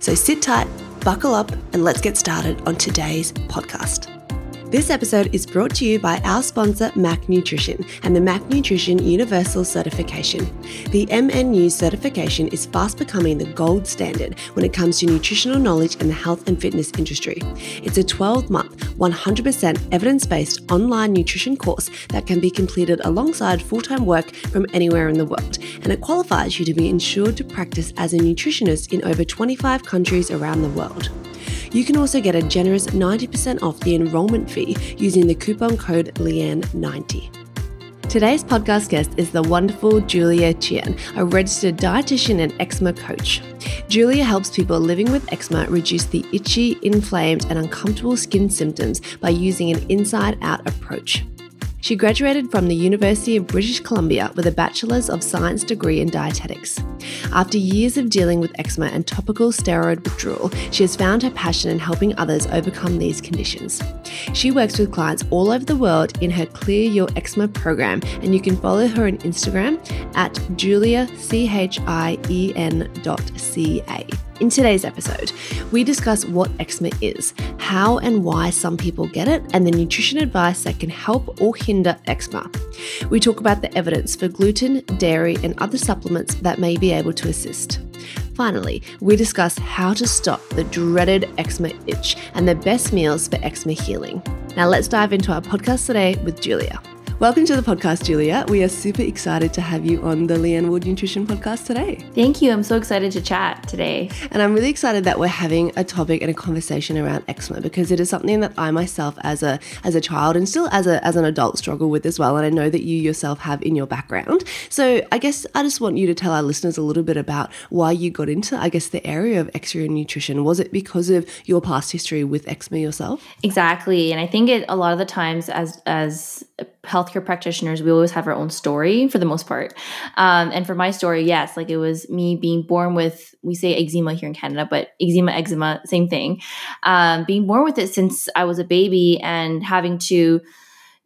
So sit tight, buckle up, and let's get started on today's podcast. This episode is brought to you by our sponsor, Mac Nutrition, and the Mac Nutrition Universal Certification. The MNU certification is fast becoming the gold standard when it comes to nutritional knowledge in the health and fitness industry. It's a 12 month, 100% evidence based online nutrition course that can be completed alongside full time work from anywhere in the world, and it qualifies you to be insured to practice as a nutritionist in over 25 countries around the world. You can also get a generous 90% off the enrollment fee using the coupon code Leanne90. Today's podcast guest is the wonderful Julia Chien, a registered dietitian and eczema coach. Julia helps people living with eczema reduce the itchy, inflamed, and uncomfortable skin symptoms by using an inside out approach. She graduated from the University of British Columbia with a Bachelor's of Science degree in dietetics. After years of dealing with eczema and topical steroid withdrawal, she has found her passion in helping others overcome these conditions. She works with clients all over the world in her Clear Your Eczema program, and you can follow her on Instagram at juliachien.ca. In today's episode, we discuss what eczema is, how and why some people get it, and the nutrition advice that can help or hinder eczema. We talk about the evidence for gluten, dairy, and other supplements that may be able to assist. Finally, we discuss how to stop the dreaded eczema itch and the best meals for eczema healing. Now, let's dive into our podcast today with Julia. Welcome to the podcast, Julia. We are super excited to have you on the Leanne Ward Nutrition podcast today. Thank you. I'm so excited to chat today. And I'm really excited that we're having a topic and a conversation around eczema because it is something that I myself as a as a child and still as a as an adult struggle with as well. And I know that you yourself have in your background. So I guess I just want you to tell our listeners a little bit about why you got into, I guess, the area of eczema nutrition. Was it because of your past history with eczema yourself? Exactly. And I think it a lot of the times as as healthcare practitioners, we always have our own story for the most part. Um, and for my story, yes, like it was me being born with, we say eczema here in Canada, but eczema, eczema, same thing. Um, being born with it since I was a baby and having to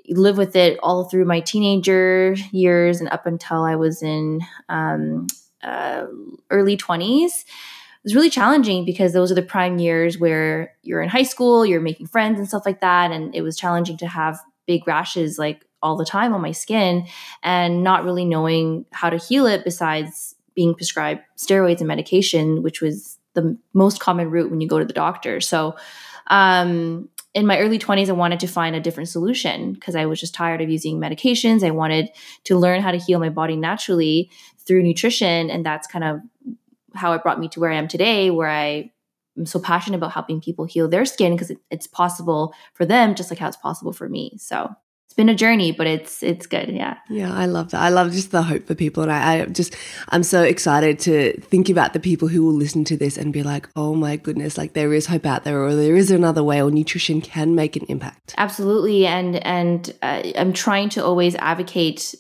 live with it all through my teenager years and up until I was in um, uh, early 20s It was really challenging because those are the prime years where you're in high school, you're making friends and stuff like that. And it was challenging to have big rashes like all the time on my skin and not really knowing how to heal it besides being prescribed steroids and medication, which was the most common route when you go to the doctor. So, um, in my early 20s, I wanted to find a different solution because I was just tired of using medications. I wanted to learn how to heal my body naturally through nutrition. And that's kind of how it brought me to where I am today, where I am so passionate about helping people heal their skin because it, it's possible for them, just like how it's possible for me. So been a journey, but it's it's good. Yeah. Yeah, I love that. I love just the hope for people, and I, I just I'm so excited to think about the people who will listen to this and be like, oh my goodness, like there is hope out there, or there is another way, or nutrition can make an impact. Absolutely, and and uh, I'm trying to always advocate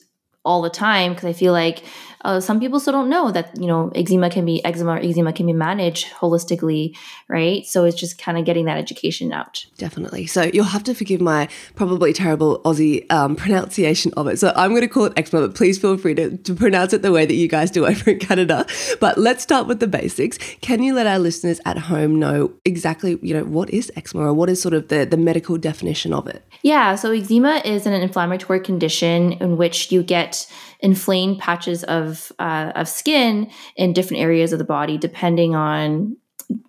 all the time because I feel like uh, some people still don't know that you know eczema can be eczema or eczema can be managed holistically, right? So it's just kind of getting that education out. Definitely. So you'll have to forgive my probably terrible Aussie um, pronunciation of it. So I'm going to call it eczema, but please feel free to, to pronounce it the way that you guys do over in Canada. But let's start with the basics. Can you let our listeners at home know exactly you know what is eczema or what is sort of the the medical definition of it? Yeah. So eczema is an inflammatory condition in which you get inflamed patches of uh, of skin in different areas of the body, depending on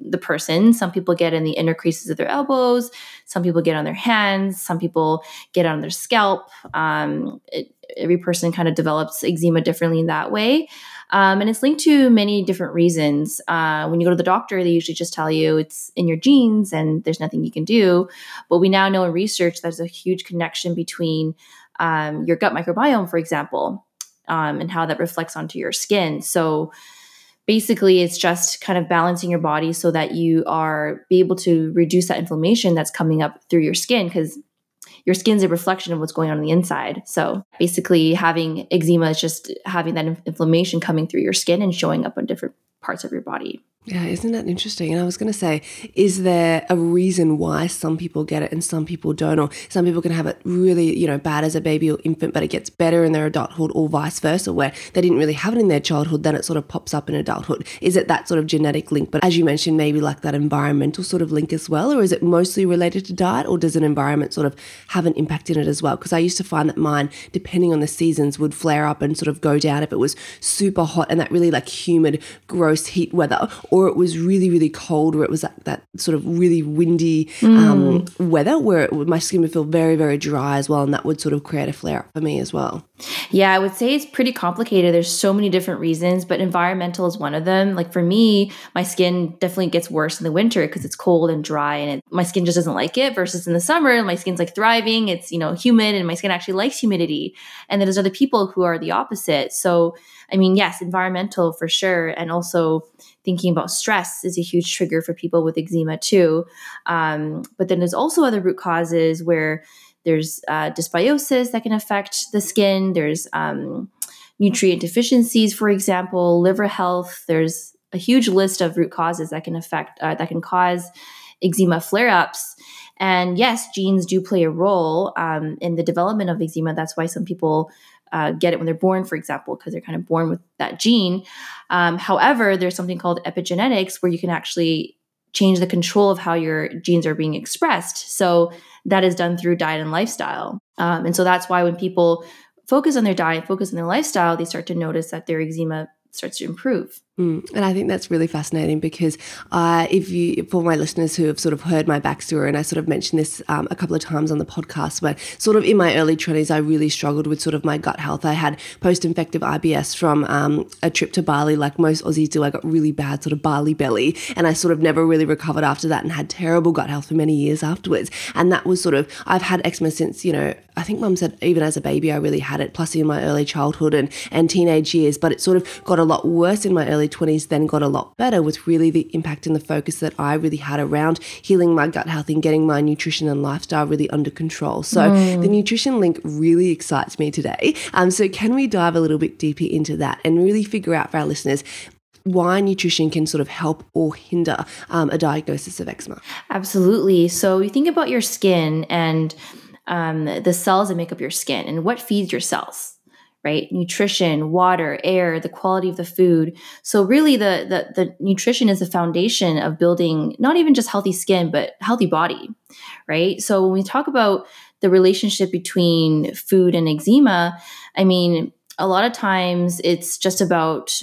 the person. Some people get in the inner creases of their elbows. Some people get on their hands. Some people get on their scalp. Um, it, every person kind of develops eczema differently in that way. Um, and it's linked to many different reasons. Uh, when you go to the doctor, they usually just tell you it's in your genes and there's nothing you can do. But we now know in research there's a huge connection between um, your gut microbiome, for example, um, and how that reflects onto your skin. So, basically it's just kind of balancing your body so that you are be able to reduce that inflammation that's coming up through your skin because your skin's a reflection of what's going on on the inside. So basically, having eczema is just having that inflammation coming through your skin and showing up on different parts of your body. Yeah, isn't that interesting? And I was going to say, is there a reason why some people get it and some people don't? Or some people can have it really, you know, bad as a baby or infant, but it gets better in their adulthood, or vice versa, where they didn't really have it in their childhood, then it sort of pops up in adulthood. Is it that sort of genetic link? But as you mentioned, maybe like that environmental sort of link as well? Or is it mostly related to diet, or does an environment sort of have an impact in it as well? Because I used to find that mine, depending on the seasons, would flare up and sort of go down if it was super hot and that really like humid, gross heat weather, or it was really, really cold, where it was like that sort of really windy mm. um, weather, where it, my skin would feel very, very dry as well, and that would sort of create a flare up for me as well. Yeah, I would say it's pretty complicated. There's so many different reasons, but environmental is one of them. Like for me, my skin definitely gets worse in the winter because it's cold and dry, and it, my skin just doesn't like it. Versus in the summer, my skin's like thriving. It's you know humid, and my skin actually likes humidity. And then there's other people who are the opposite. So I mean, yes, environmental for sure, and also thinking about stress is a huge trigger for people with eczema too. Um, but then there's also other root causes where there's uh, dysbiosis that can affect the skin. There's um, nutrient deficiencies, for example, liver health. There's a huge list of root causes that can affect uh, that can cause eczema flare-ups. And yes, genes do play a role um, in the development of eczema. That's why some people uh, get it when they're born, for example, because they're kind of born with that gene. Um, however, there's something called epigenetics where you can actually change the control of how your genes are being expressed. So that is done through diet and lifestyle. Um, and so that's why when people focus on their diet, focus on their lifestyle, they start to notice that their eczema starts to improve. Mm, and I think that's really fascinating because uh, if you, for my listeners who have sort of heard my backstory, and I sort of mentioned this um, a couple of times on the podcast, but sort of in my early 20s, I really struggled with sort of my gut health. I had post infective IBS from um, a trip to Bali, like most Aussies do. I got really bad sort of Bali belly, and I sort of never really recovered after that and had terrible gut health for many years afterwards. And that was sort of, I've had eczema since, you know, I think mum said even as a baby, I really had it, plus in my early childhood and, and teenage years, but it sort of got a lot worse in my early 20s, then got a lot better with really the impact and the focus that I really had around healing my gut health and getting my nutrition and lifestyle really under control. So mm. the nutrition link really excites me today. Um, so can we dive a little bit deeper into that and really figure out for our listeners why nutrition can sort of help or hinder um, a diagnosis of eczema? Absolutely. So you think about your skin and um, the cells that make up your skin and what feeds your cells right nutrition water air the quality of the food so really the, the the nutrition is the foundation of building not even just healthy skin but healthy body right so when we talk about the relationship between food and eczema i mean a lot of times it's just about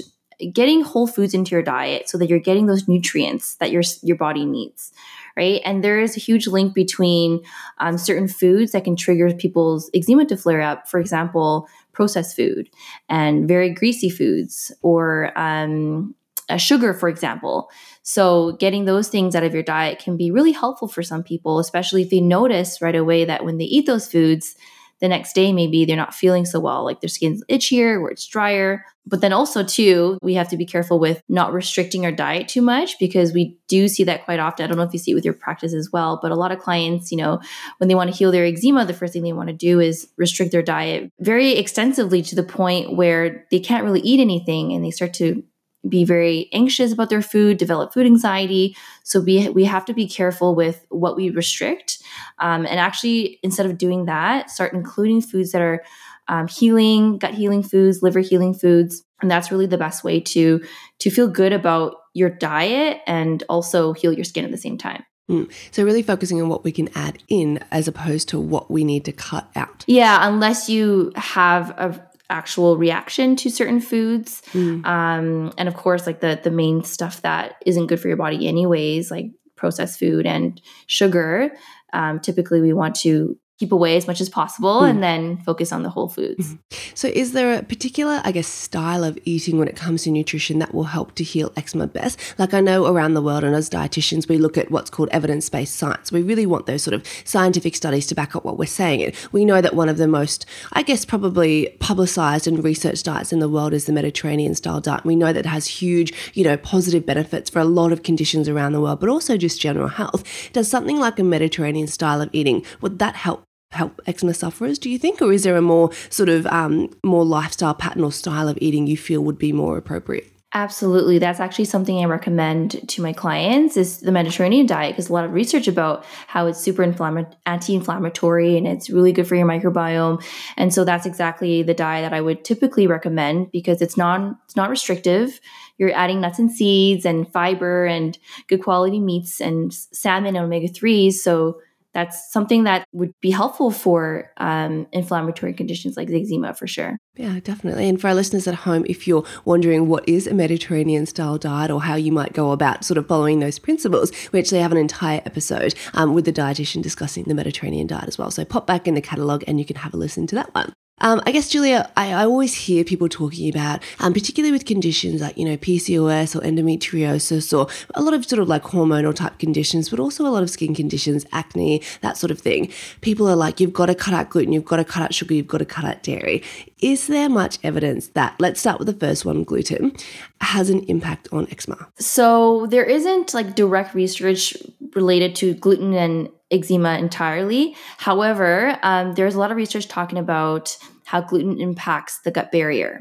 getting whole foods into your diet so that you're getting those nutrients that your your body needs right? And there is a huge link between um, certain foods that can trigger people's eczema to flare up. For example, processed food and very greasy foods or um, sugar, for example. So, getting those things out of your diet can be really helpful for some people, especially if they notice right away that when they eat those foods, the next day maybe they're not feeling so well like their skin's itchier or it's drier. But then also too we have to be careful with not restricting our diet too much because we do see that quite often. I don't know if you see it with your practice as well but a lot of clients you know when they want to heal their eczema the first thing they want to do is restrict their diet very extensively to the point where they can't really eat anything and they start to be very anxious about their food, develop food anxiety. So we we have to be careful with what we restrict, um, and actually instead of doing that, start including foods that are um, healing, gut healing foods, liver healing foods, and that's really the best way to to feel good about your diet and also heal your skin at the same time. Mm. So, really focusing on what we can add in as opposed to what we need to cut out. Yeah, unless you have a actual reaction to certain foods mm. um, and of course like the the main stuff that isn't good for your body anyways like processed food and sugar um, typically we want to keep away as much as possible mm. and then focus on the whole foods. Mm-hmm. So, is there a particular, I guess, style of eating when it comes to nutrition that will help to heal eczema best? Like, I know around the world, and as dietitians, we look at what's called evidence based science. We really want those sort of scientific studies to back up what we're saying. And we know that one of the most, I guess, probably publicized and researched diets in the world is the Mediterranean style diet. We know that it has huge, you know, positive benefits for a lot of conditions around the world, but also just general health. Does something like a Mediterranean style of eating, would that help help eczema sufferers, do you think? Or is there a more sort of um, more lifestyle pattern or style of eating you feel would be more appropriate? Absolutely. That's actually something I recommend to my clients is the Mediterranean diet because a lot of research about how it's super anti-inflammatory and it's really good for your microbiome. And so that's exactly the diet that I would typically recommend because it's non it's not restrictive. You're adding nuts and seeds and fiber and good quality meats and salmon and omega 3s. So that's something that would be helpful for um, inflammatory conditions like eczema for sure. Yeah, definitely. And for our listeners at home, if you're wondering what is a Mediterranean style diet or how you might go about sort of following those principles, we actually have an entire episode um, with the dietitian discussing the Mediterranean diet as well. So pop back in the catalogue and you can have a listen to that one. Um, I guess, Julia, I, I, always hear people talking about, um, particularly with conditions like, you know, PCOS or endometriosis or a lot of sort of like hormonal type conditions, but also a lot of skin conditions, acne, that sort of thing. People are like, you've got to cut out gluten, you've got to cut out sugar, you've got to cut out dairy. Is there much evidence that, let's start with the first one, gluten, has an impact on eczema? So there isn't like direct research related to gluten and eczema entirely. However, um, there's a lot of research talking about how gluten impacts the gut barrier.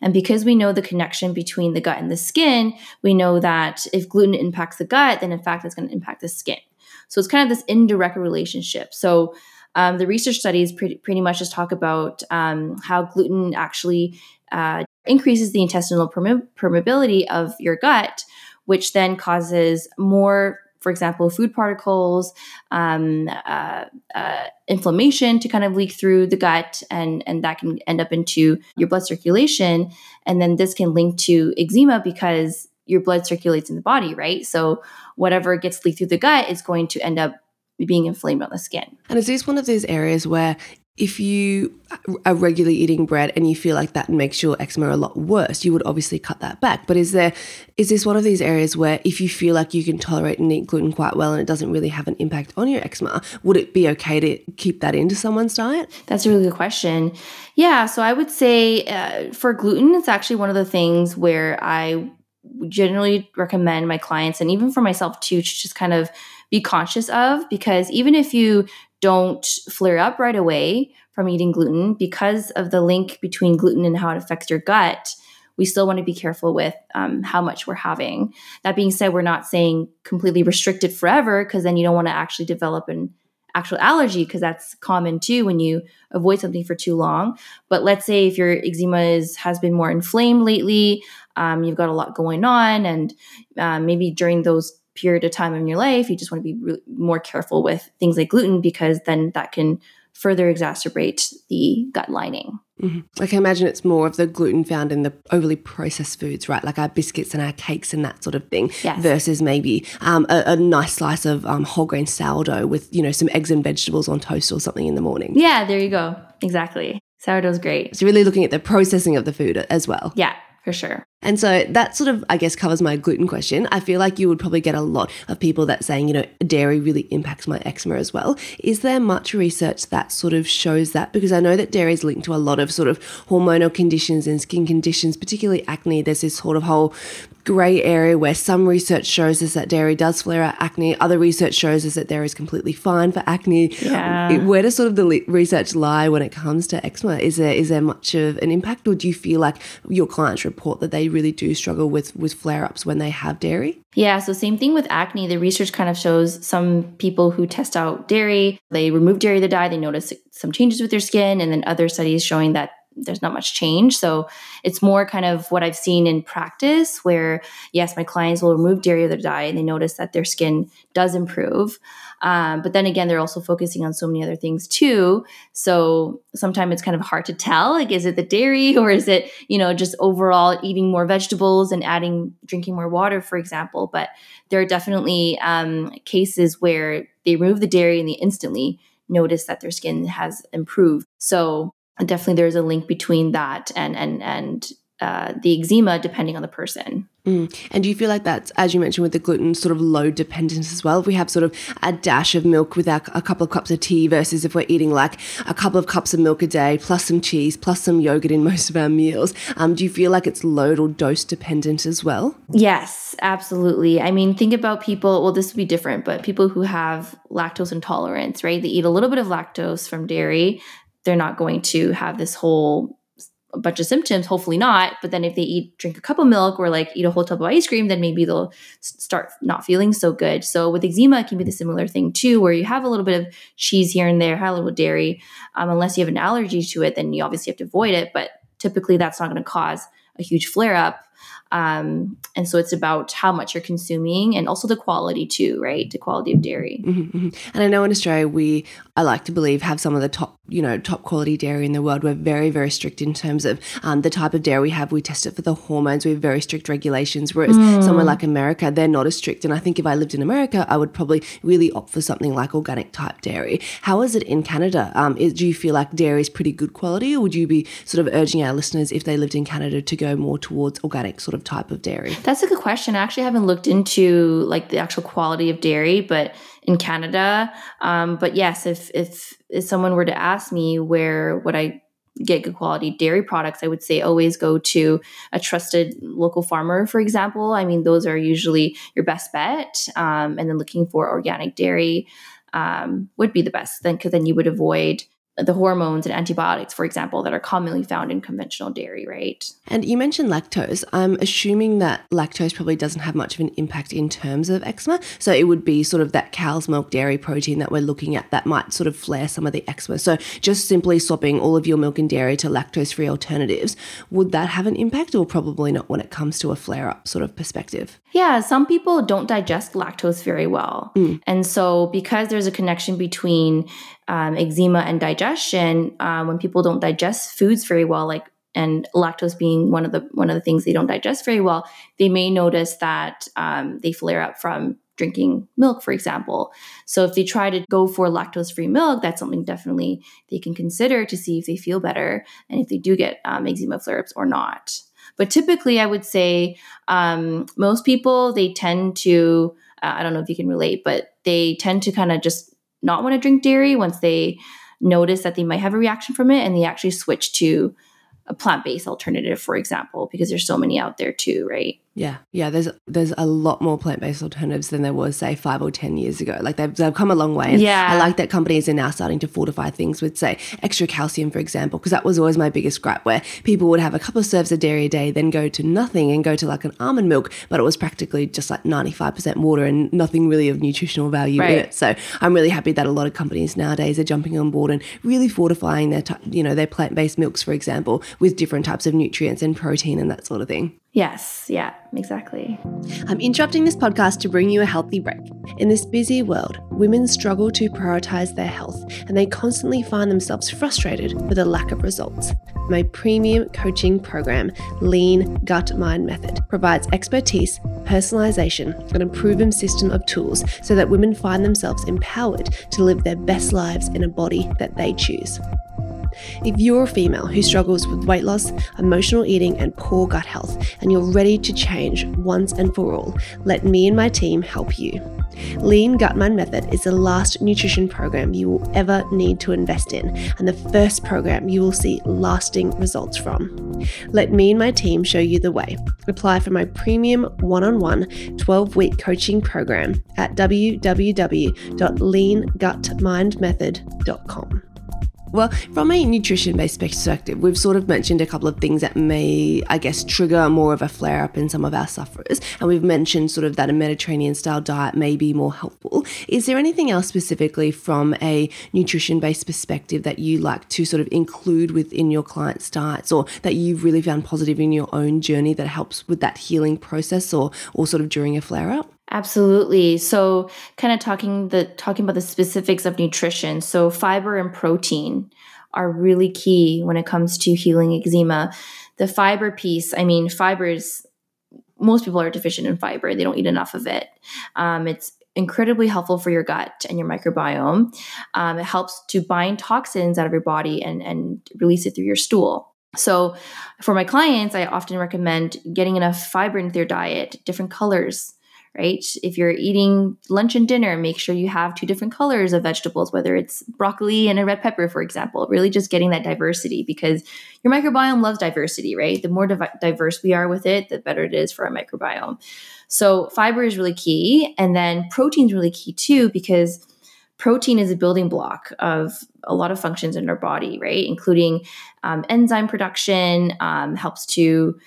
And because we know the connection between the gut and the skin, we know that if gluten impacts the gut, then in fact it's going to impact the skin. So it's kind of this indirect relationship. So um, the research studies pretty, pretty much just talk about um, how gluten actually uh, increases the intestinal permeability of your gut, which then causes more for example, food particles, um, uh, uh, inflammation to kind of leak through the gut, and and that can end up into your blood circulation, and then this can link to eczema because your blood circulates in the body, right? So whatever gets leaked through the gut is going to end up being inflamed on the skin. And is this one of those areas where if you are regularly eating bread and you feel like that makes your eczema a lot worse, you would obviously cut that back. But is there is this one of these areas where if you feel like you can tolerate and eat gluten quite well and it doesn't really have an impact on your eczema, would it be okay to keep that into someone's diet? That's a really good question. Yeah, so I would say uh, for gluten, it's actually one of the things where I generally recommend my clients and even for myself too to just kind of be conscious of because even if you don't flare up right away from eating gluten because of the link between gluten and how it affects your gut we still want to be careful with um, how much we're having. That being said we're not saying completely restricted forever because then you don't want to actually develop an actual allergy because that's common too when you avoid something for too long. But let's say if your eczema is has been more inflamed lately um, you've got a lot going on and uh, maybe during those period of time in your life, you just want to be re- more careful with things like gluten because then that can further exacerbate the gut lining. Mm-hmm. Like I imagine it's more of the gluten found in the overly processed foods, right? Like our biscuits and our cakes and that sort of thing, yes. versus maybe um, a, a, nice slice of um, whole grain sourdough with you know some eggs and vegetables on toast or something in the morning. Yeah, there you go. Exactly. Sourdough's great. So really looking at the processing of the food as well. Yeah, for sure. And so that sort of, I guess, covers my gluten question. I feel like you would probably get a lot of people that saying, you know, dairy really impacts my eczema as well. Is there much research that sort of shows that? Because I know that dairy is linked to a lot of sort of hormonal conditions and skin conditions, particularly acne. There's this sort of whole grey area where some research shows us that dairy does flare out acne. Other research shows us that dairy is completely fine for acne. Yeah. Where does sort of the research lie when it comes to eczema? Is there is there much of an impact, or do you feel like your clients report that they really do struggle with with flare ups when they have dairy? Yeah, so same thing with acne. The research kind of shows some people who test out dairy, they remove dairy to diet, they notice some changes with their skin, and then other studies showing that there's not much change. So it's more kind of what I've seen in practice where, yes, my clients will remove dairy of their diet and they notice that their skin does improve. Um, but then again, they're also focusing on so many other things too. So sometimes it's kind of hard to tell like, is it the dairy or is it, you know, just overall eating more vegetables and adding, drinking more water, for example. But there are definitely um, cases where they remove the dairy and they instantly notice that their skin has improved. So definitely there's a link between that and and and uh, the eczema depending on the person. Mm. And do you feel like that's, as you mentioned with the gluten, sort of low dependence as well? If we have sort of a dash of milk with our, a couple of cups of tea versus if we're eating like a couple of cups of milk a day, plus some cheese, plus some yogurt in most of our meals, um, do you feel like it's load or dose dependent as well? Yes, absolutely. I mean, think about people, well, this would be different, but people who have lactose intolerance, right? They eat a little bit of lactose from dairy. They're not going to have this whole a bunch of symptoms hopefully not but then if they eat drink a cup of milk or like eat a whole tub of ice cream then maybe they'll start not feeling so good. So with eczema it can be the similar thing too where you have a little bit of cheese here and there have a little dairy. Um, unless you have an allergy to it then you obviously have to avoid it but typically that's not going to cause a huge flare up um, and so it's about how much you're consuming and also the quality too, right? The quality of dairy. Mm-hmm, mm-hmm. And I know in Australia, we, I like to believe, have some of the top, you know, top quality dairy in the world. We're very, very strict in terms of um, the type of dairy we have. We test it for the hormones. We have very strict regulations. Whereas mm. somewhere like America, they're not as strict. And I think if I lived in America, I would probably really opt for something like organic type dairy. How is it in Canada? Um, is, do you feel like dairy is pretty good quality, or would you be sort of urging our listeners, if they lived in Canada, to go more towards organic sort of type of dairy? That's a good question. I actually haven't looked into like the actual quality of dairy, but in Canada, um, but yes, if if if someone were to ask me where would I get good quality dairy products, I would say always go to a trusted local farmer, for example. I mean, those are usually your best bet. Um, and then looking for organic dairy um, would be the best then, because then you would avoid the hormones and antibiotics, for example, that are commonly found in conventional dairy, right? And you mentioned lactose. I'm assuming that lactose probably doesn't have much of an impact in terms of eczema. So it would be sort of that cow's milk dairy protein that we're looking at that might sort of flare some of the eczema. So just simply swapping all of your milk and dairy to lactose free alternatives, would that have an impact or probably not when it comes to a flare up sort of perspective? Yeah, some people don't digest lactose very well. Mm. And so because there's a connection between um, eczema and digestion, uh, when people don't digest foods very well, like and lactose being one of the one of the things they don't digest very well, they may notice that um, they flare up from drinking milk, for example. So if they try to go for lactose free milk, that's something definitely they can consider to see if they feel better and if they do get um, eczema flare ups or not. But typically, I would say um, most people they tend to uh, I don't know if you can relate, but they tend to kind of just not want to drink dairy once they notice that they might have a reaction from it and they actually switch to a plant-based alternative for example because there's so many out there too right yeah, yeah. There's there's a lot more plant based alternatives than there was say five or ten years ago. Like they've, they've come a long way. And yeah, I like that companies are now starting to fortify things with say extra calcium, for example, because that was always my biggest gripe, where people would have a couple of serves of dairy a day, then go to nothing and go to like an almond milk, but it was practically just like ninety five percent water and nothing really of nutritional value right. in it. So I'm really happy that a lot of companies nowadays are jumping on board and really fortifying their you know their plant based milks, for example, with different types of nutrients and protein and that sort of thing. Yes, yeah, exactly. I'm interrupting this podcast to bring you a healthy break. In this busy world, women struggle to prioritize their health and they constantly find themselves frustrated with a lack of results. My premium coaching program, Lean Gut Mind Method, provides expertise, personalization, and a proven system of tools so that women find themselves empowered to live their best lives in a body that they choose. If you're a female who struggles with weight loss, emotional eating, and poor gut health, and you're ready to change once and for all, let me and my team help you. Lean Gut Mind Method is the last nutrition program you will ever need to invest in, and the first program you will see lasting results from. Let me and my team show you the way. Apply for my premium one on one 12 week coaching program at www.leangutmindmethod.com. Well, from a nutrition based perspective, we've sort of mentioned a couple of things that may, I guess, trigger more of a flare up in some of our sufferers. And we've mentioned sort of that a Mediterranean style diet may be more helpful. Is there anything else specifically from a nutrition based perspective that you like to sort of include within your clients' diets or that you've really found positive in your own journey that helps with that healing process or, or sort of during a flare up? Absolutely. So, kind of talking the talking about the specifics of nutrition. So, fiber and protein are really key when it comes to healing eczema. The fiber piece, I mean, fibers most people are deficient in fiber. They don't eat enough of it. Um, it's incredibly helpful for your gut and your microbiome. Um, it helps to bind toxins out of your body and, and release it through your stool. So, for my clients, I often recommend getting enough fiber into their diet, different colors, right? If you're eating lunch and dinner, make sure you have two different colors of vegetables, whether it's broccoli and a red pepper, for example. Really just getting that diversity because your microbiome loves diversity, right? The more div- diverse we are with it, the better it is for our microbiome. So, fiber is really key. And then protein is really key too because protein is a building block of a lot of functions in our body, right? Including um, enzyme production, um, helps to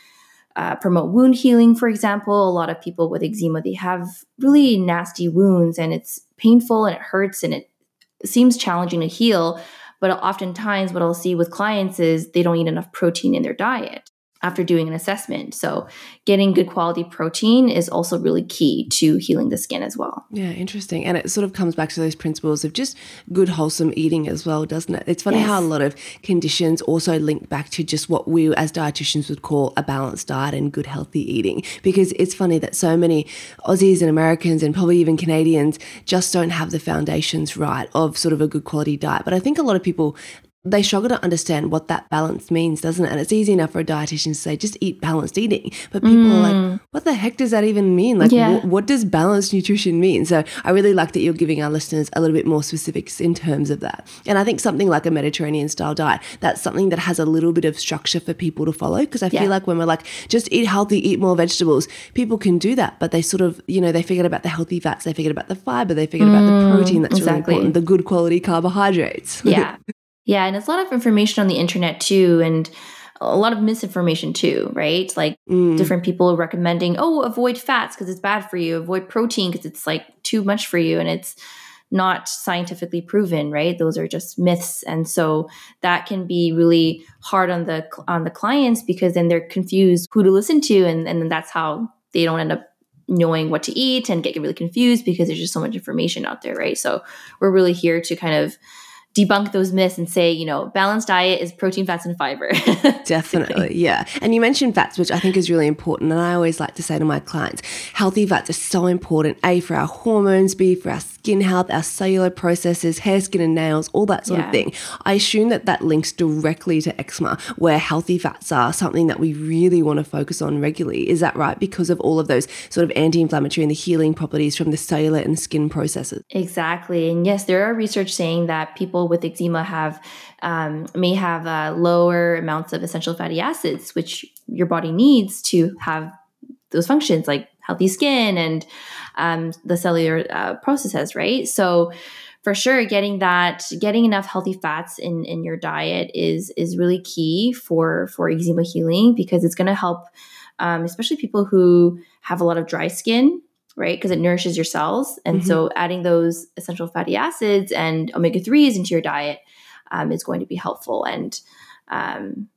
uh, promote wound healing, for example. A lot of people with eczema, they have really nasty wounds and it's painful and it hurts and it seems challenging to heal. But oftentimes, what I'll see with clients is they don't eat enough protein in their diet after doing an assessment. So, getting good quality protein is also really key to healing the skin as well. Yeah, interesting. And it sort of comes back to those principles of just good, wholesome eating as well, doesn't it? It's funny yes. how a lot of conditions also link back to just what we as dietitians would call a balanced diet and good, healthy eating. Because it's funny that so many Aussies and Americans and probably even Canadians just don't have the foundations right of sort of a good quality diet. But I think a lot of people they struggle to understand what that balance means, doesn't it? And it's easy enough for a dietitian to say, just eat balanced eating. But people mm. are like, mm. what the heck does that even mean? Like, yeah. wh- what does balanced nutrition mean? So I really like that you're giving our listeners a little bit more specifics in terms of that. And I think something like a Mediterranean style diet, that's something that has a little bit of structure for people to follow. Because I yeah. feel like when we're like, just eat healthy, eat more vegetables, people can do that. But they sort of, you know, they forget about the healthy fats, they forget about the fiber, they forget mm, about the mm, protein that's exactly. really important, the good quality carbohydrates. Yeah. Yeah, and it's a lot of information on the internet too, and a lot of misinformation too, right? Like mm. different people recommending, oh, avoid fats because it's bad for you, avoid protein because it's like too much for you, and it's not scientifically proven, right? Those are just myths, and so that can be really hard on the on the clients because then they're confused who to listen to, and and that's how they don't end up knowing what to eat and get really confused because there's just so much information out there, right? So we're really here to kind of debunk those myths and say, you know, balanced diet is protein, fats, and fiber. Definitely. Yeah. And you mentioned fats, which I think is really important. And I always like to say to my clients, healthy fats are so important, A, for our hormones, B, for our skin health, our cellular processes, hair, skin, and nails, all that sort yeah. of thing. I assume that that links directly to eczema, where healthy fats are something that we really want to focus on regularly. Is that right? Because of all of those sort of anti inflammatory and the healing properties from the cellular and skin processes. Exactly. And yes, there are research saying that people with eczema have um, may have uh, lower amounts of essential fatty acids, which your body needs to have those functions like healthy skin and um, the cellular uh, processes, right? So for sure, getting that, getting enough healthy fats in in your diet is is really key for for eczema healing because it's going to help, um, especially people who have a lot of dry skin right? Because it nourishes your cells. And mm-hmm. so adding those essential fatty acids and omega 3s into your diet um, is going to be helpful and um,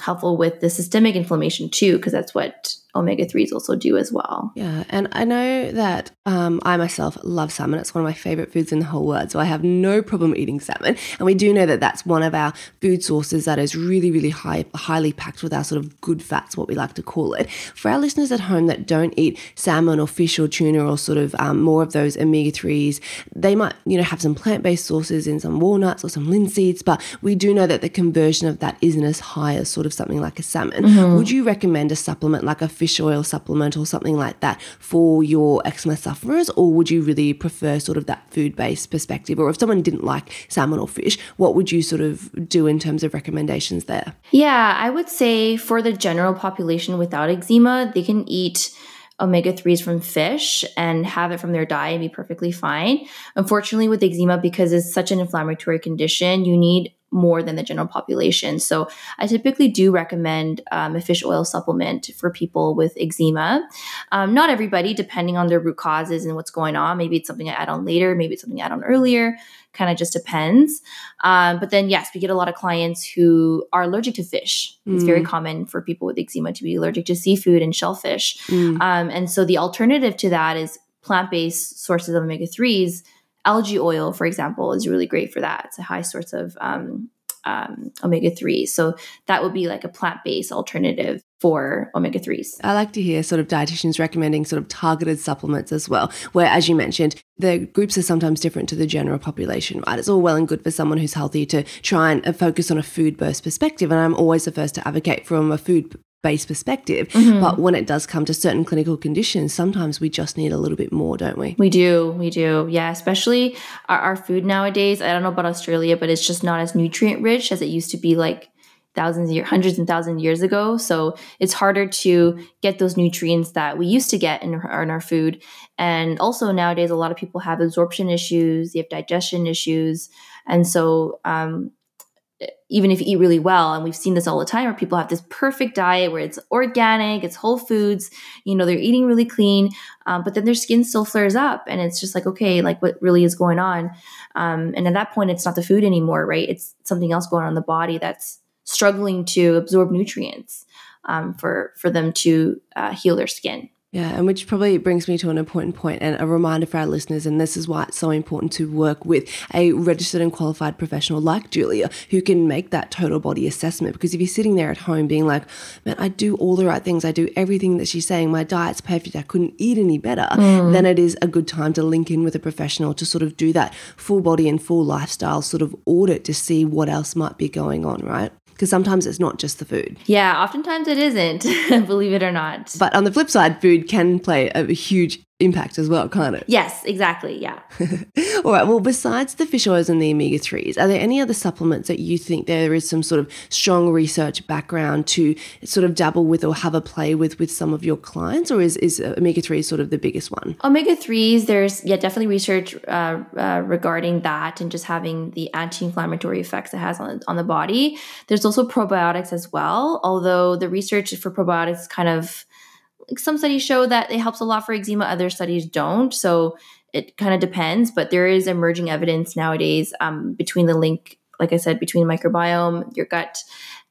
helpful with the systemic inflammation too, because that's what omega 3s also do as well. Yeah. And I know that um, I myself love salmon. It's one of my favorite foods in the whole world. So I have no problem eating salmon. And we do know that that's one of our food sources that is really, really high, highly packed with our sort of good fats, what we like to call it. For our listeners at home that don't eat salmon or fish or tuna or sort of um, more of those omega 3s, they might, you know, have some plant based sources in some walnuts or some linseeds. But we do know that the conversion of that isn't as high as sort of something like a salmon. Mm-hmm. Would you recommend a supplement like a fish? Fish oil supplement or something like that for your eczema sufferers? Or would you really prefer sort of that food based perspective? Or if someone didn't like salmon or fish, what would you sort of do in terms of recommendations there? Yeah, I would say for the general population without eczema, they can eat omega 3s from fish and have it from their diet and be perfectly fine. Unfortunately, with eczema, because it's such an inflammatory condition, you need more than the general population. So I typically do recommend um, a fish oil supplement for people with eczema. Um, not everybody, depending on their root causes and what's going on. Maybe it's something I add on later, maybe it's something I add on earlier. Kind of just depends. Um, but then, yes, we get a lot of clients who are allergic to fish. Mm. It's very mm. common for people with eczema to be allergic to seafood and shellfish. Mm. Um, and so the alternative to that is plant based sources of omega 3s algae oil, for example, is really great for that. It's a high source of um, um, omega 3s. So that would be like a plant based alternative for omega 3s. I like to hear sort of dietitians recommending sort of targeted supplements as well, where, as you mentioned, the groups are sometimes different to the general population, right? It's all well and good for someone who's healthy to try and uh, focus on a food burst perspective. And I'm always the first to advocate from a food based perspective. Mm-hmm. But when it does come to certain clinical conditions, sometimes we just need a little bit more, don't we? We do. We do. Yeah. Especially our, our food nowadays. I don't know about Australia, but it's just not as nutrient rich as it used to be like thousands of years, hundreds and thousands of years ago. So it's harder to get those nutrients that we used to get in our, in our food. And also nowadays, a lot of people have absorption issues, they have digestion issues. And so um, even if you eat really well, and we've seen this all the time, where people have this perfect diet where it's organic, it's whole foods, you know, they're eating really clean, um, but then their skin still flares up, and it's just like, okay, like what really is going on? Um, and at that point, it's not the food anymore, right? It's something else going on in the body that's struggling to absorb nutrients um, for for them to uh, heal their skin. Yeah, and which probably brings me to an important point and a reminder for our listeners, and this is why it's so important to work with a registered and qualified professional like Julia who can make that total body assessment. Because if you're sitting there at home being like, man, I do all the right things, I do everything that she's saying, my diet's perfect, I couldn't eat any better, mm. then it is a good time to link in with a professional to sort of do that full body and full lifestyle sort of audit to see what else might be going on, right? Because sometimes it's not just the food. Yeah, oftentimes it isn't, believe it or not. But on the flip side, food can play a huge impact as well, can't it? Yes, exactly. Yeah. All right. Well, besides the fish oils and the omega 3s, are there any other supplements that you think there is some sort of strong research background to sort of dabble with or have a play with with some of your clients? Or is, is omega 3 sort of the biggest one? Omega 3s, there's, yeah, definitely research uh, uh, regarding that and just having the anti inflammatory effects it has on, on the body. There's also probiotics as well, although the research for probiotics kind of some studies show that it helps a lot for eczema, other studies don't. So it kind of depends, but there is emerging evidence nowadays um, between the link, like I said, between microbiome, your gut,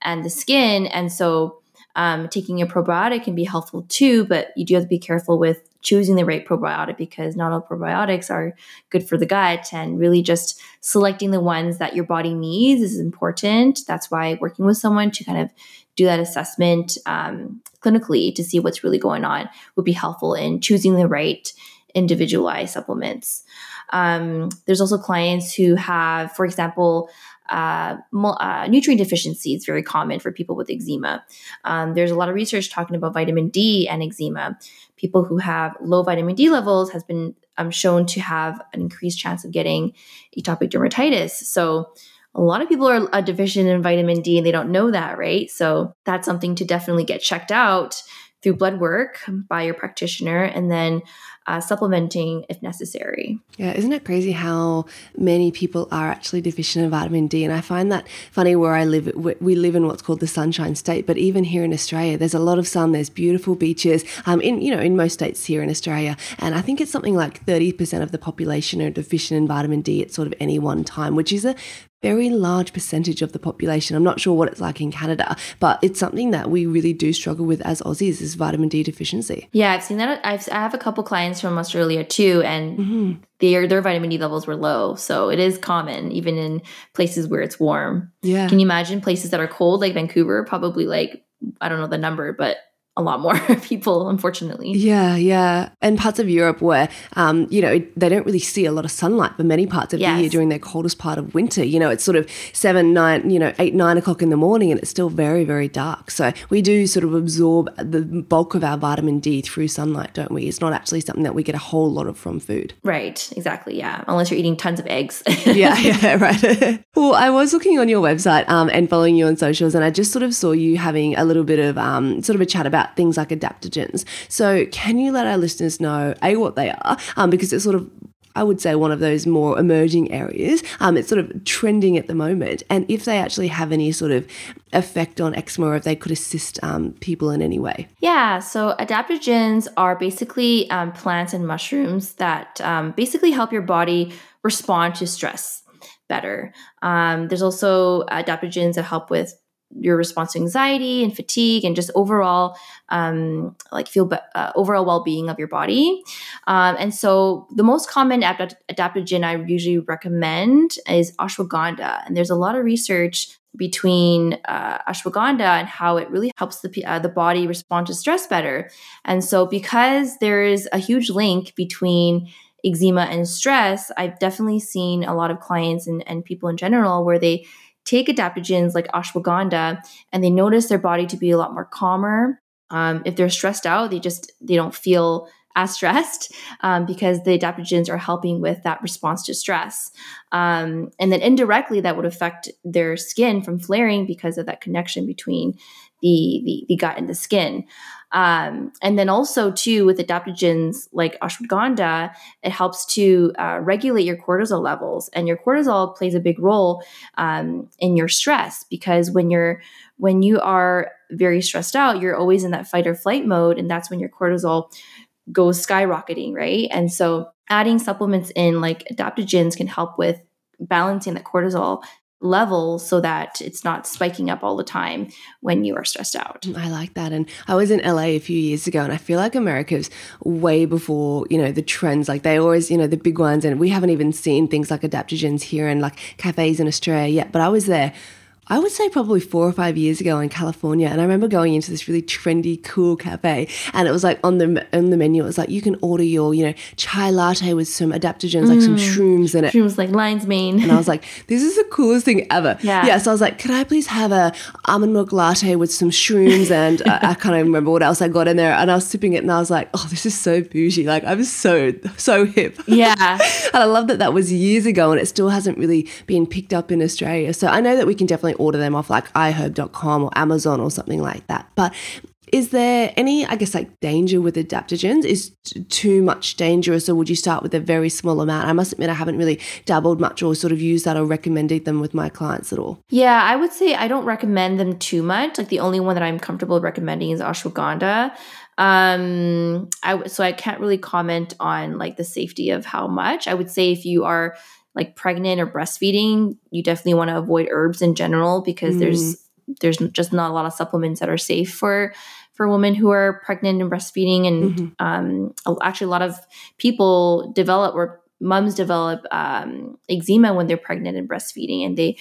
and the skin. And so um, taking a probiotic can be helpful too, but you do have to be careful with choosing the right probiotic because not all probiotics are good for the gut and really just selecting the ones that your body needs is important. That's why working with someone to kind of do that assessment um, clinically to see what's really going on would be helpful in choosing the right individualized supplements. Um, there's also clients who have, for example, uh, uh, nutrient deficiency is very common for people with eczema. Um, there's a lot of research talking about vitamin D and eczema. People who have low vitamin D levels has been um, shown to have an increased chance of getting atopic dermatitis. So a lot of people are a deficient in vitamin D and they don't know that, right? So that's something to definitely get checked out through blood work by your practitioner and then uh, supplementing if necessary. Yeah, isn't it crazy how many people are actually deficient in vitamin D? And I find that funny where I live. We live in what's called the Sunshine State, but even here in Australia, there's a lot of sun. There's beautiful beaches. Um, in you know, in most states here in Australia, and I think it's something like 30% of the population are deficient in vitamin D at sort of any one time, which is a very large percentage of the population. I'm not sure what it's like in Canada, but it's something that we really do struggle with as Aussies is vitamin D deficiency. Yeah, I've seen that. I've, I have a couple clients from Australia too, and mm-hmm. their their vitamin D levels were low. So it is common even in places where it's warm. Yeah. Can you imagine places that are cold like Vancouver? Probably like I don't know the number, but a lot more people, unfortunately. Yeah, yeah. And parts of Europe where, um, you know, they don't really see a lot of sunlight for many parts of yes. the year during their coldest part of winter. You know, it's sort of seven, nine, you know, eight, nine o'clock in the morning and it's still very, very dark. So we do sort of absorb the bulk of our vitamin D through sunlight, don't we? It's not actually something that we get a whole lot of from food. Right, exactly. Yeah. Unless you're eating tons of eggs. yeah, yeah, right. well, I was looking on your website um, and following you on socials and I just sort of saw you having a little bit of um, sort of a chat about about things like adaptogens. So, can you let our listeners know, A, what they are? Um, because it's sort of I would say one of those more emerging areas. Um, it's sort of trending at the moment. And if they actually have any sort of effect on eczema or if they could assist um, people in any way. Yeah, so adaptogens are basically um, plants and mushrooms that um, basically help your body respond to stress better. Um, there's also adaptogens that help with your response to anxiety and fatigue and just overall um, like feel uh, overall well-being of your body um, and so the most common adapt- adaptogen i usually recommend is ashwagandha and there's a lot of research between uh, ashwagandha and how it really helps the uh, the body respond to stress better. And so, because there is a huge link between eczema and stress, I've definitely seen a lot of clients and, and people in general where they take adaptogens like ashwagandha and they notice their body to be a lot more calmer. Um, if they're stressed out, they just they don't feel as stressed um, because the adaptogens are helping with that response to stress. Um, and then indirectly, that would affect their skin from flaring because of that connection between the, the, the gut and the skin. Um, and then also too with adaptogens like ashwagandha, it helps to uh, regulate your cortisol levels, and your cortisol plays a big role um, in your stress because when you're when you are very stressed out, you're always in that fight or flight mode, and that's when your cortisol goes skyrocketing, right? And so adding supplements in like adaptogens can help with balancing the cortisol level so that it's not spiking up all the time when you are stressed out. Mm, I like that. And I was in LA a few years ago and I feel like America's way before, you know, the trends. Like they always, you know, the big ones and we haven't even seen things like adaptogens here and like cafes in Australia yet. But I was there I would say probably four or five years ago in California, and I remember going into this really trendy, cool cafe, and it was like on the on the menu, it was like you can order your you know chai latte with some adaptogens, mm. like some mm. shrooms in it, shrooms like lion's mane, and I was like, this is the coolest thing ever. Yeah, yeah. So I was like, could I please have a almond milk latte with some shrooms, and I, I can't even remember what else I got in there, and I was sipping it, and I was like, oh, this is so bougie, like I'm so so hip. Yeah, and I love that that was years ago, and it still hasn't really been picked up in Australia. So I know that we can definitely order them off like iherb.com or Amazon or something like that. But is there any, I guess, like danger with adaptogens? Is t- too much dangerous, or would you start with a very small amount? I must admit, I haven't really dabbled much or sort of used that or recommended them with my clients at all. Yeah, I would say I don't recommend them too much. Like the only one that I'm comfortable recommending is ashwagandha. Um, I so I can't really comment on like the safety of how much. I would say if you are like pregnant or breastfeeding, you definitely want to avoid herbs in general because mm. there's there's just not a lot of supplements that are safe for for women who are pregnant and breastfeeding and mm-hmm. um, actually a lot of people develop or moms develop um, eczema when they're pregnant and breastfeeding and they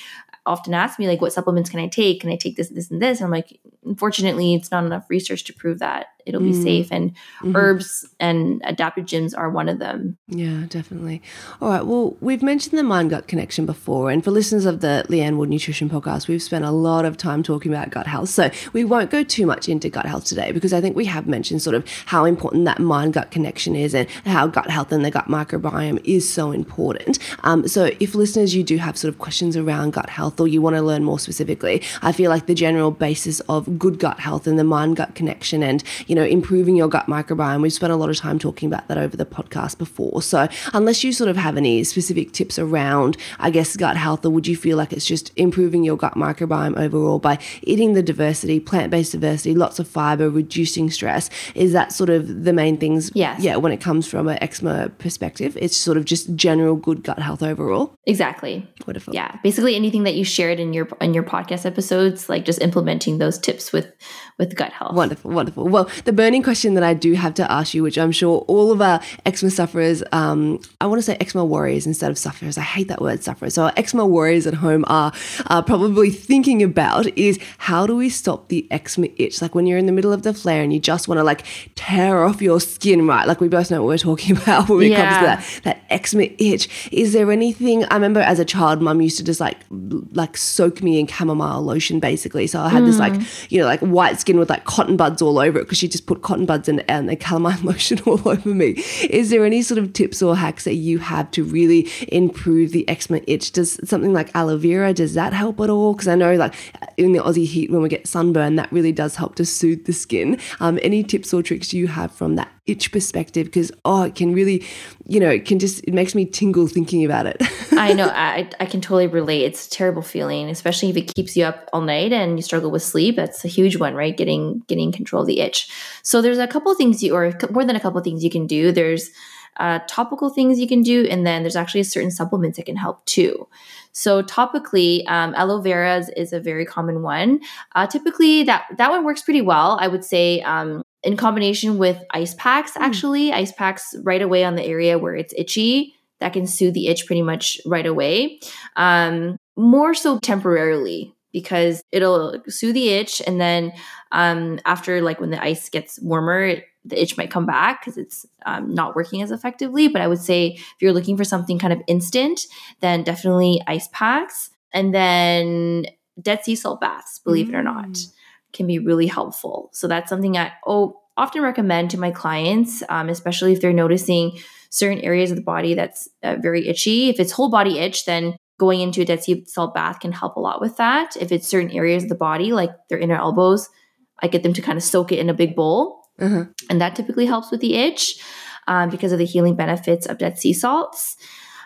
often ask me like what supplements can i take can i take this this and this and i'm like unfortunately it's not enough research to prove that it'll be mm. safe and mm-hmm. herbs and adaptogens are one of them yeah definitely all right well we've mentioned the mind gut connection before and for listeners of the Leanne Ward nutrition podcast we've spent a lot of time talking about gut health so we won't go too much into gut health today because i think we have mentioned sort of how important that mind gut connection is and how gut health and the gut microbiome is so important um, so if listeners you do have sort of questions around gut health or you want to learn more specifically i feel like the general basis of good gut health and the mind gut connection and you know, improving your gut microbiome. We've spent a lot of time talking about that over the podcast before. So, unless you sort of have any specific tips around, I guess, gut health, or would you feel like it's just improving your gut microbiome overall by eating the diversity, plant based diversity, lots of fiber, reducing stress? Is that sort of the main things? Yes. Yeah, when it comes from an eczema perspective, it's sort of just general good gut health overall. Exactly. Wonderful. Yeah, basically anything that you shared in your in your podcast episodes, like just implementing those tips with with gut health. Wonderful, wonderful. Well, the burning question that I do have to ask you, which I'm sure all of our eczema sufferers, um, I want to say eczema warriors instead of sufferers. I hate that word sufferers. So our eczema warriors at home are, are probably thinking about is how do we stop the eczema itch? Like when you're in the middle of the flare and you just want to like tear off your skin, right? Like we both know what we're talking about when it comes to that, that eczema itch. Is there anything, I remember as a child, mum used to just like, like soak me in calamine lotion basically. So I had mm. this like, you know, like white skin with like cotton buds all over it because she just put cotton buds and, and a calamine lotion all over me. Is there any sort of tips or hacks that you have to really improve the eczema itch? Does something like aloe vera, does that help at all? Because I know like in the Aussie heat when we get sunburn, that really does help to soothe the skin. Um, any tips or tricks you have from that itch perspective because oh it can really you know it can just it makes me tingle thinking about it. I know I, I can totally relate. It's a terrible feeling especially if it keeps you up all night and you struggle with sleep. That's a huge one right? Getting getting control of the itch. So there's a couple things you or more than a couple things you can do. There's uh, topical things you can do and then there's actually certain supplements that can help too. So topically, um, aloe vera is, a very common one. Uh, typically, that that one works pretty well. I would say um, in combination with ice packs, hmm. actually, mm. ice packs right away on the area where it's itchy. That can soothe the itch pretty much right away. Um, more so temporarily because it'll soothe the itch and then um, after like when the ice gets warmer it, the itch might come back because it's um, not working as effectively but i would say if you're looking for something kind of instant then definitely ice packs and then dead sea salt baths believe mm. it or not mm. Can be really helpful so that's something i oh often recommend to my clients um, especially if they're noticing certain areas of the body that's uh, very itchy if it's whole body itch then going into a dead sea salt bath can help a lot with that. If it's certain areas of the body, like their inner elbows, I get them to kind of soak it in a big bowl. Uh-huh. And that typically helps with the itch um, because of the healing benefits of dead sea salts.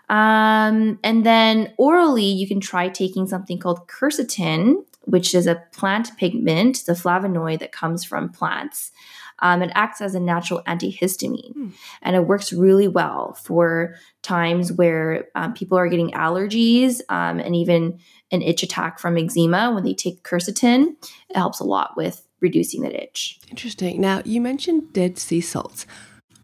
Um, and then orally, you can try taking something called quercetin, which is a plant pigment, the flavonoid that comes from plants. Um, it acts as a natural antihistamine mm. and it works really well for times where um, people are getting allergies um, and even an itch attack from eczema. When they take quercetin, it helps a lot with reducing that itch. Interesting. Now, you mentioned dead sea salts.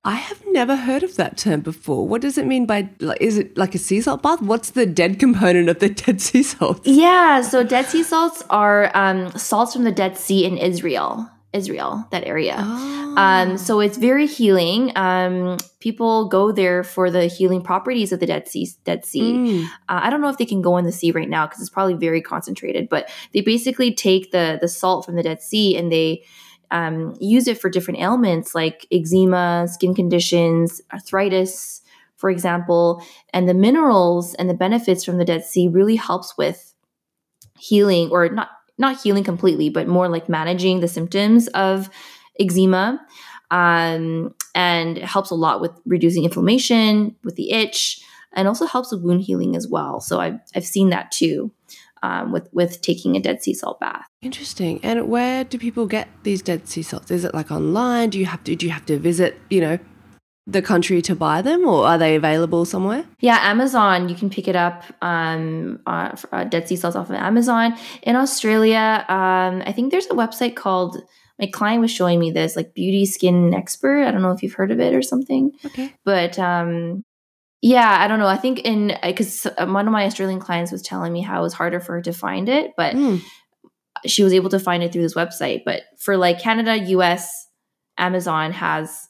I have never heard of that term before. What does it mean by like is it like a sea salt bath? What's the dead component of the dead sea salts? Yeah, so dead sea salts are um, salts from the Dead Sea in Israel. Israel, that area. Oh. Um, so it's very healing. Um, people go there for the healing properties of the Dead Sea. Dead Sea. Mm. Uh, I don't know if they can go in the sea right now because it's probably very concentrated. But they basically take the the salt from the Dead Sea and they um, use it for different ailments like eczema, skin conditions, arthritis, for example. And the minerals and the benefits from the Dead Sea really helps with healing or not not healing completely, but more like managing the symptoms of eczema. Um, and it helps a lot with reducing inflammation, with the itch, and also helps with wound healing as well. So I've, I've seen that too. Um, with with taking a dead sea salt bath. Interesting. And where do people get these dead sea salts? Is it like online? Do you have to do you have to visit you know the country to buy them or are they available somewhere? Yeah, Amazon, you can pick it up um, uh, uh, Dead Sea Salts off of Amazon. In Australia, um, I think there's a website called, my client was showing me this, like Beauty Skin Expert. I don't know if you've heard of it or something. Okay. But um, yeah, I don't know. I think in, because one of my Australian clients was telling me how it was harder for her to find it, but mm. she was able to find it through this website. But for like Canada, US, Amazon has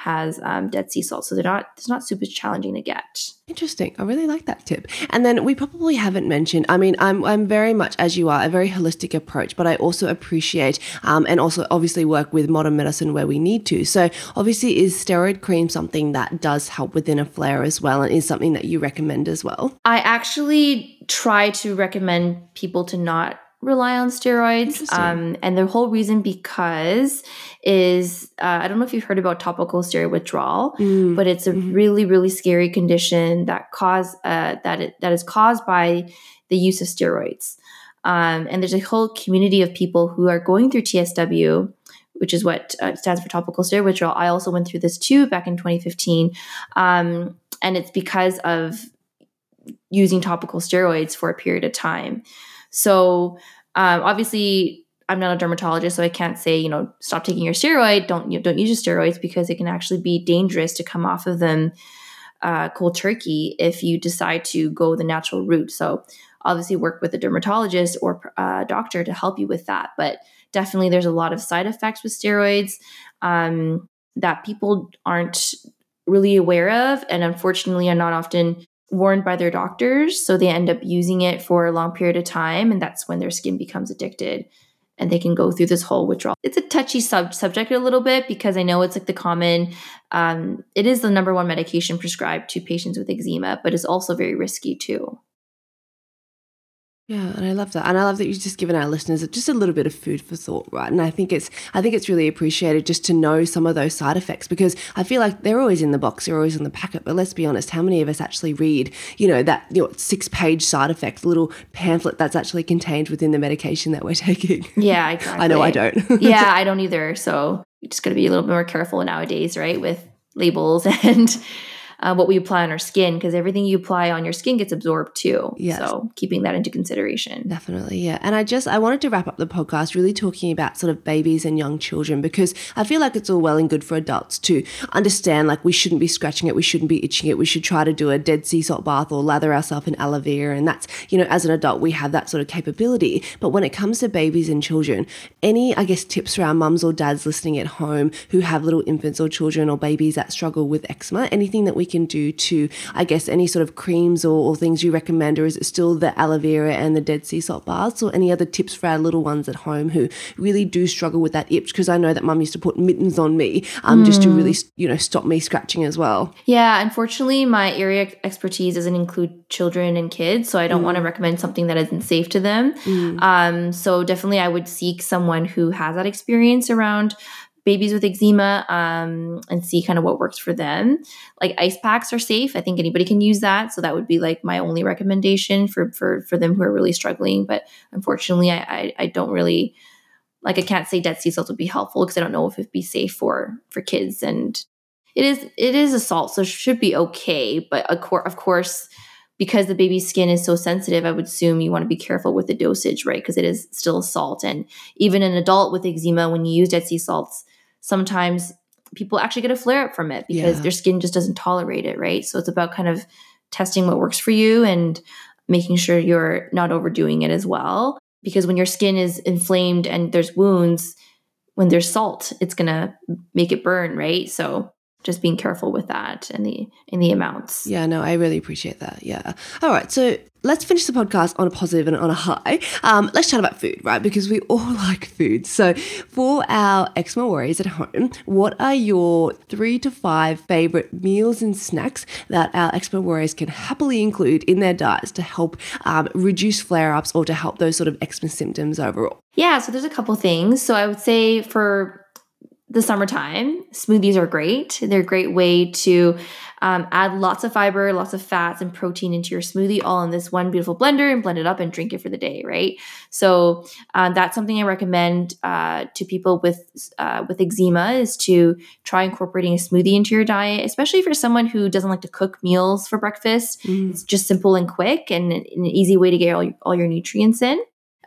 has um, dead sea salt, so they're not it's not super challenging to get. Interesting. I really like that tip. And then we probably haven't mentioned. I mean, I'm I'm very much as you are a very holistic approach, but I also appreciate um, and also obviously work with modern medicine where we need to. So obviously, is steroid cream something that does help within a flare as well, and is something that you recommend as well? I actually try to recommend people to not rely on steroids. Um, and the whole reason because is uh, I don't know if you've heard about topical steroid withdrawal, mm. but it's a mm-hmm. really really scary condition that cause uh, that it, that is caused by the use of steroids. Um, and there's a whole community of people who are going through TSW. Which is what uh, stands for topical steroid withdrawal. I also went through this too back in 2015. Um, and it's because of using topical steroids for a period of time. So um, obviously, I'm not a dermatologist, so I can't say you know stop taking your steroid. Don't you know, don't use your steroids because it can actually be dangerous to come off of them uh, cold turkey if you decide to go the natural route. So obviously, work with a dermatologist or uh, doctor to help you with that. But definitely, there's a lot of side effects with steroids um, that people aren't really aware of, and unfortunately, are not often warned by their doctors. So they end up using it for a long period of time. And that's when their skin becomes addicted and they can go through this whole withdrawal. It's a touchy sub- subject a little bit because I know it's like the common, um, it is the number one medication prescribed to patients with eczema, but it's also very risky too. Yeah, and I love that. And I love that you've just given our listeners just a little bit of food for thought, right? And I think it's I think it's really appreciated just to know some of those side effects because I feel like they're always in the box, they're always in the packet. But let's be honest, how many of us actually read, you know, that you know, six page side effect little pamphlet that's actually contained within the medication that we're taking? Yeah, exactly. I know I don't. yeah, I don't either. So you just gotta be a little bit more careful nowadays, right? With labels and uh, what we apply on our skin because everything you apply on your skin gets absorbed too. Yes. So keeping that into consideration. Definitely, yeah. And I just I wanted to wrap up the podcast really talking about sort of babies and young children because I feel like it's all well and good for adults to understand like we shouldn't be scratching it, we shouldn't be itching it, we should try to do a dead sea salt bath or lather ourselves in aloe vera, and that's you know as an adult we have that sort of capability. But when it comes to babies and children, any I guess tips for our mums or dads listening at home who have little infants or children or babies that struggle with eczema, anything that we can do to I guess any sort of creams or, or things you recommend, or is it still the aloe vera and the dead sea salt baths, or any other tips for our little ones at home who really do struggle with that itch? Because I know that mum used to put mittens on me um, just to really you know stop me scratching as well. Yeah, unfortunately, my area expertise doesn't include children and kids, so I don't want to recommend something that isn't safe to them. Um, so definitely, I would seek someone who has that experience around babies with eczema um, and see kind of what works for them. Like ice packs are safe. I think anybody can use that. So that would be like my only recommendation for for for them who are really struggling. But unfortunately, I I, I don't really like I can't say dead sea salt would be helpful because I don't know if it'd be safe for for kids and it is it is a salt so it should be okay but of, cour- of course because the baby's skin is so sensitive i would assume you want to be careful with the dosage right because it is still a salt and even an adult with eczema when you use dead sea salts sometimes people actually get a flare up from it because Yeah. their skin just doesn't tolerate it right? So it's about kind of testing what works for you and making sure you're not overdoing it as well. Because when your skin is inflamed and there's wounds when there's salt it's going to make it burn right? So just being careful with that and the in the amounts Yeah, no, I really appreciate that. Yeah. All right, so let's finish the podcast on a positive and on a high. Um, let's chat about food, right? Because we all like food. So, for our eczema warriors at home, what are your three to five favorite meals and snacks that our eczema warriors can happily include in their diets to help um, reduce flare ups or to help those sort of eczema symptoms overall? yeah so there's a couple things so i would say for the summertime. Smoothies are great. They're a great way to um, add lots of fiber lots of fats and protein into your smoothie all in this one beautiful blender and blend it up and drink it for the day right? So uh, that's something i recommend uh, to people with uh, with eczema is to try incorporating a smoothie into your diet especially for someone who doesn't like to cook meals for breakfast. It's just simple and quick and an an easy way to get all, all your nutrients in.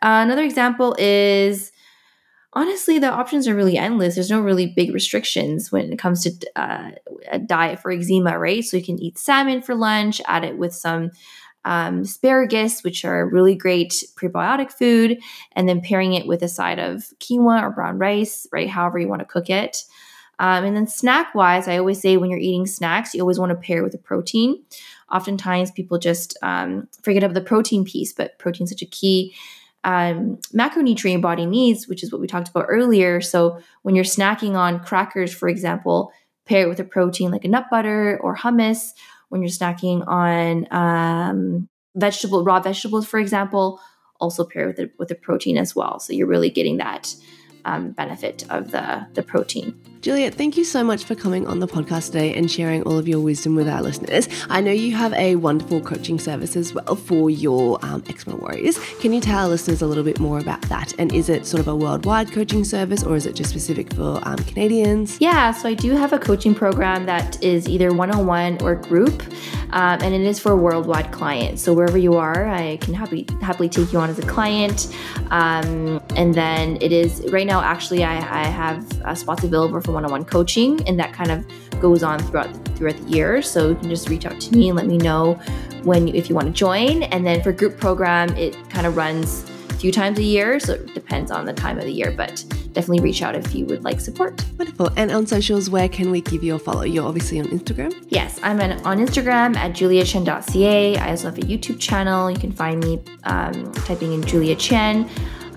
Uh, another example is honestly the options are really endless. There's no really big restrictions when it comes to uh, a diet for eczema right? So you can eat salmon for lunch add it with some um, asparagus which are really great prebiotic food and then pairing it with a side of quinoa or brown rice right? However you want to cook it. Um, and then snack wise i always say when you're eating snacks you always want to pair with a protein. Oftentimes people just um, forget about the protein piece but protein's such a key um, macronutrient body needs, which is what we talked about earlier. So when you're snacking on crackers, for example, pair it with a protein like a nut butter or hummus. When you're snacking on um, vegetable raw vegetables, for example, also pair with a, with a protein as well. So you're really getting that um, benefit of the the protein. Juliet, thank you so much for coming on the podcast today and sharing all of your wisdom with our listeners. I know you have a wonderful coaching service as well for your um, eczema warriors. Can you tell our listeners a little bit more about that? And is it sort of a worldwide coaching service or is it just specific for um, Canadians? Yeah, so I do have a coaching program that is either one on one or group, um, and it is for worldwide clients. So wherever you are, I can happy, happily take you on as a client. Um, and then it is right now, actually, I, I have uh, spots available for one on one coaching, and that kind of goes on throughout throughout the year. So you can just reach out to me and let me know when if you want to join. And then for group program, it kind of runs a few times a year, so it depends on the time of the year. But definitely reach out if you would like support. Wonderful. And on socials, where can we give you a follow? You're obviously on Instagram. Yes, I'm on, on Instagram at juliachen.ca. I also have a YouTube channel. You can find me um, typing in Julia Chen.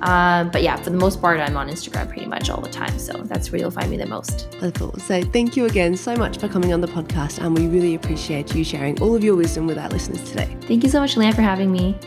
Um, but yeah, for the most part, I'm on Instagram pretty much all the time. So that's where you'll find me the most. Wonderful. So thank you again so much for coming on the podcast, and we really appreciate you sharing all of your wisdom with our listeners today. Thank you so much, Leanne, for having me.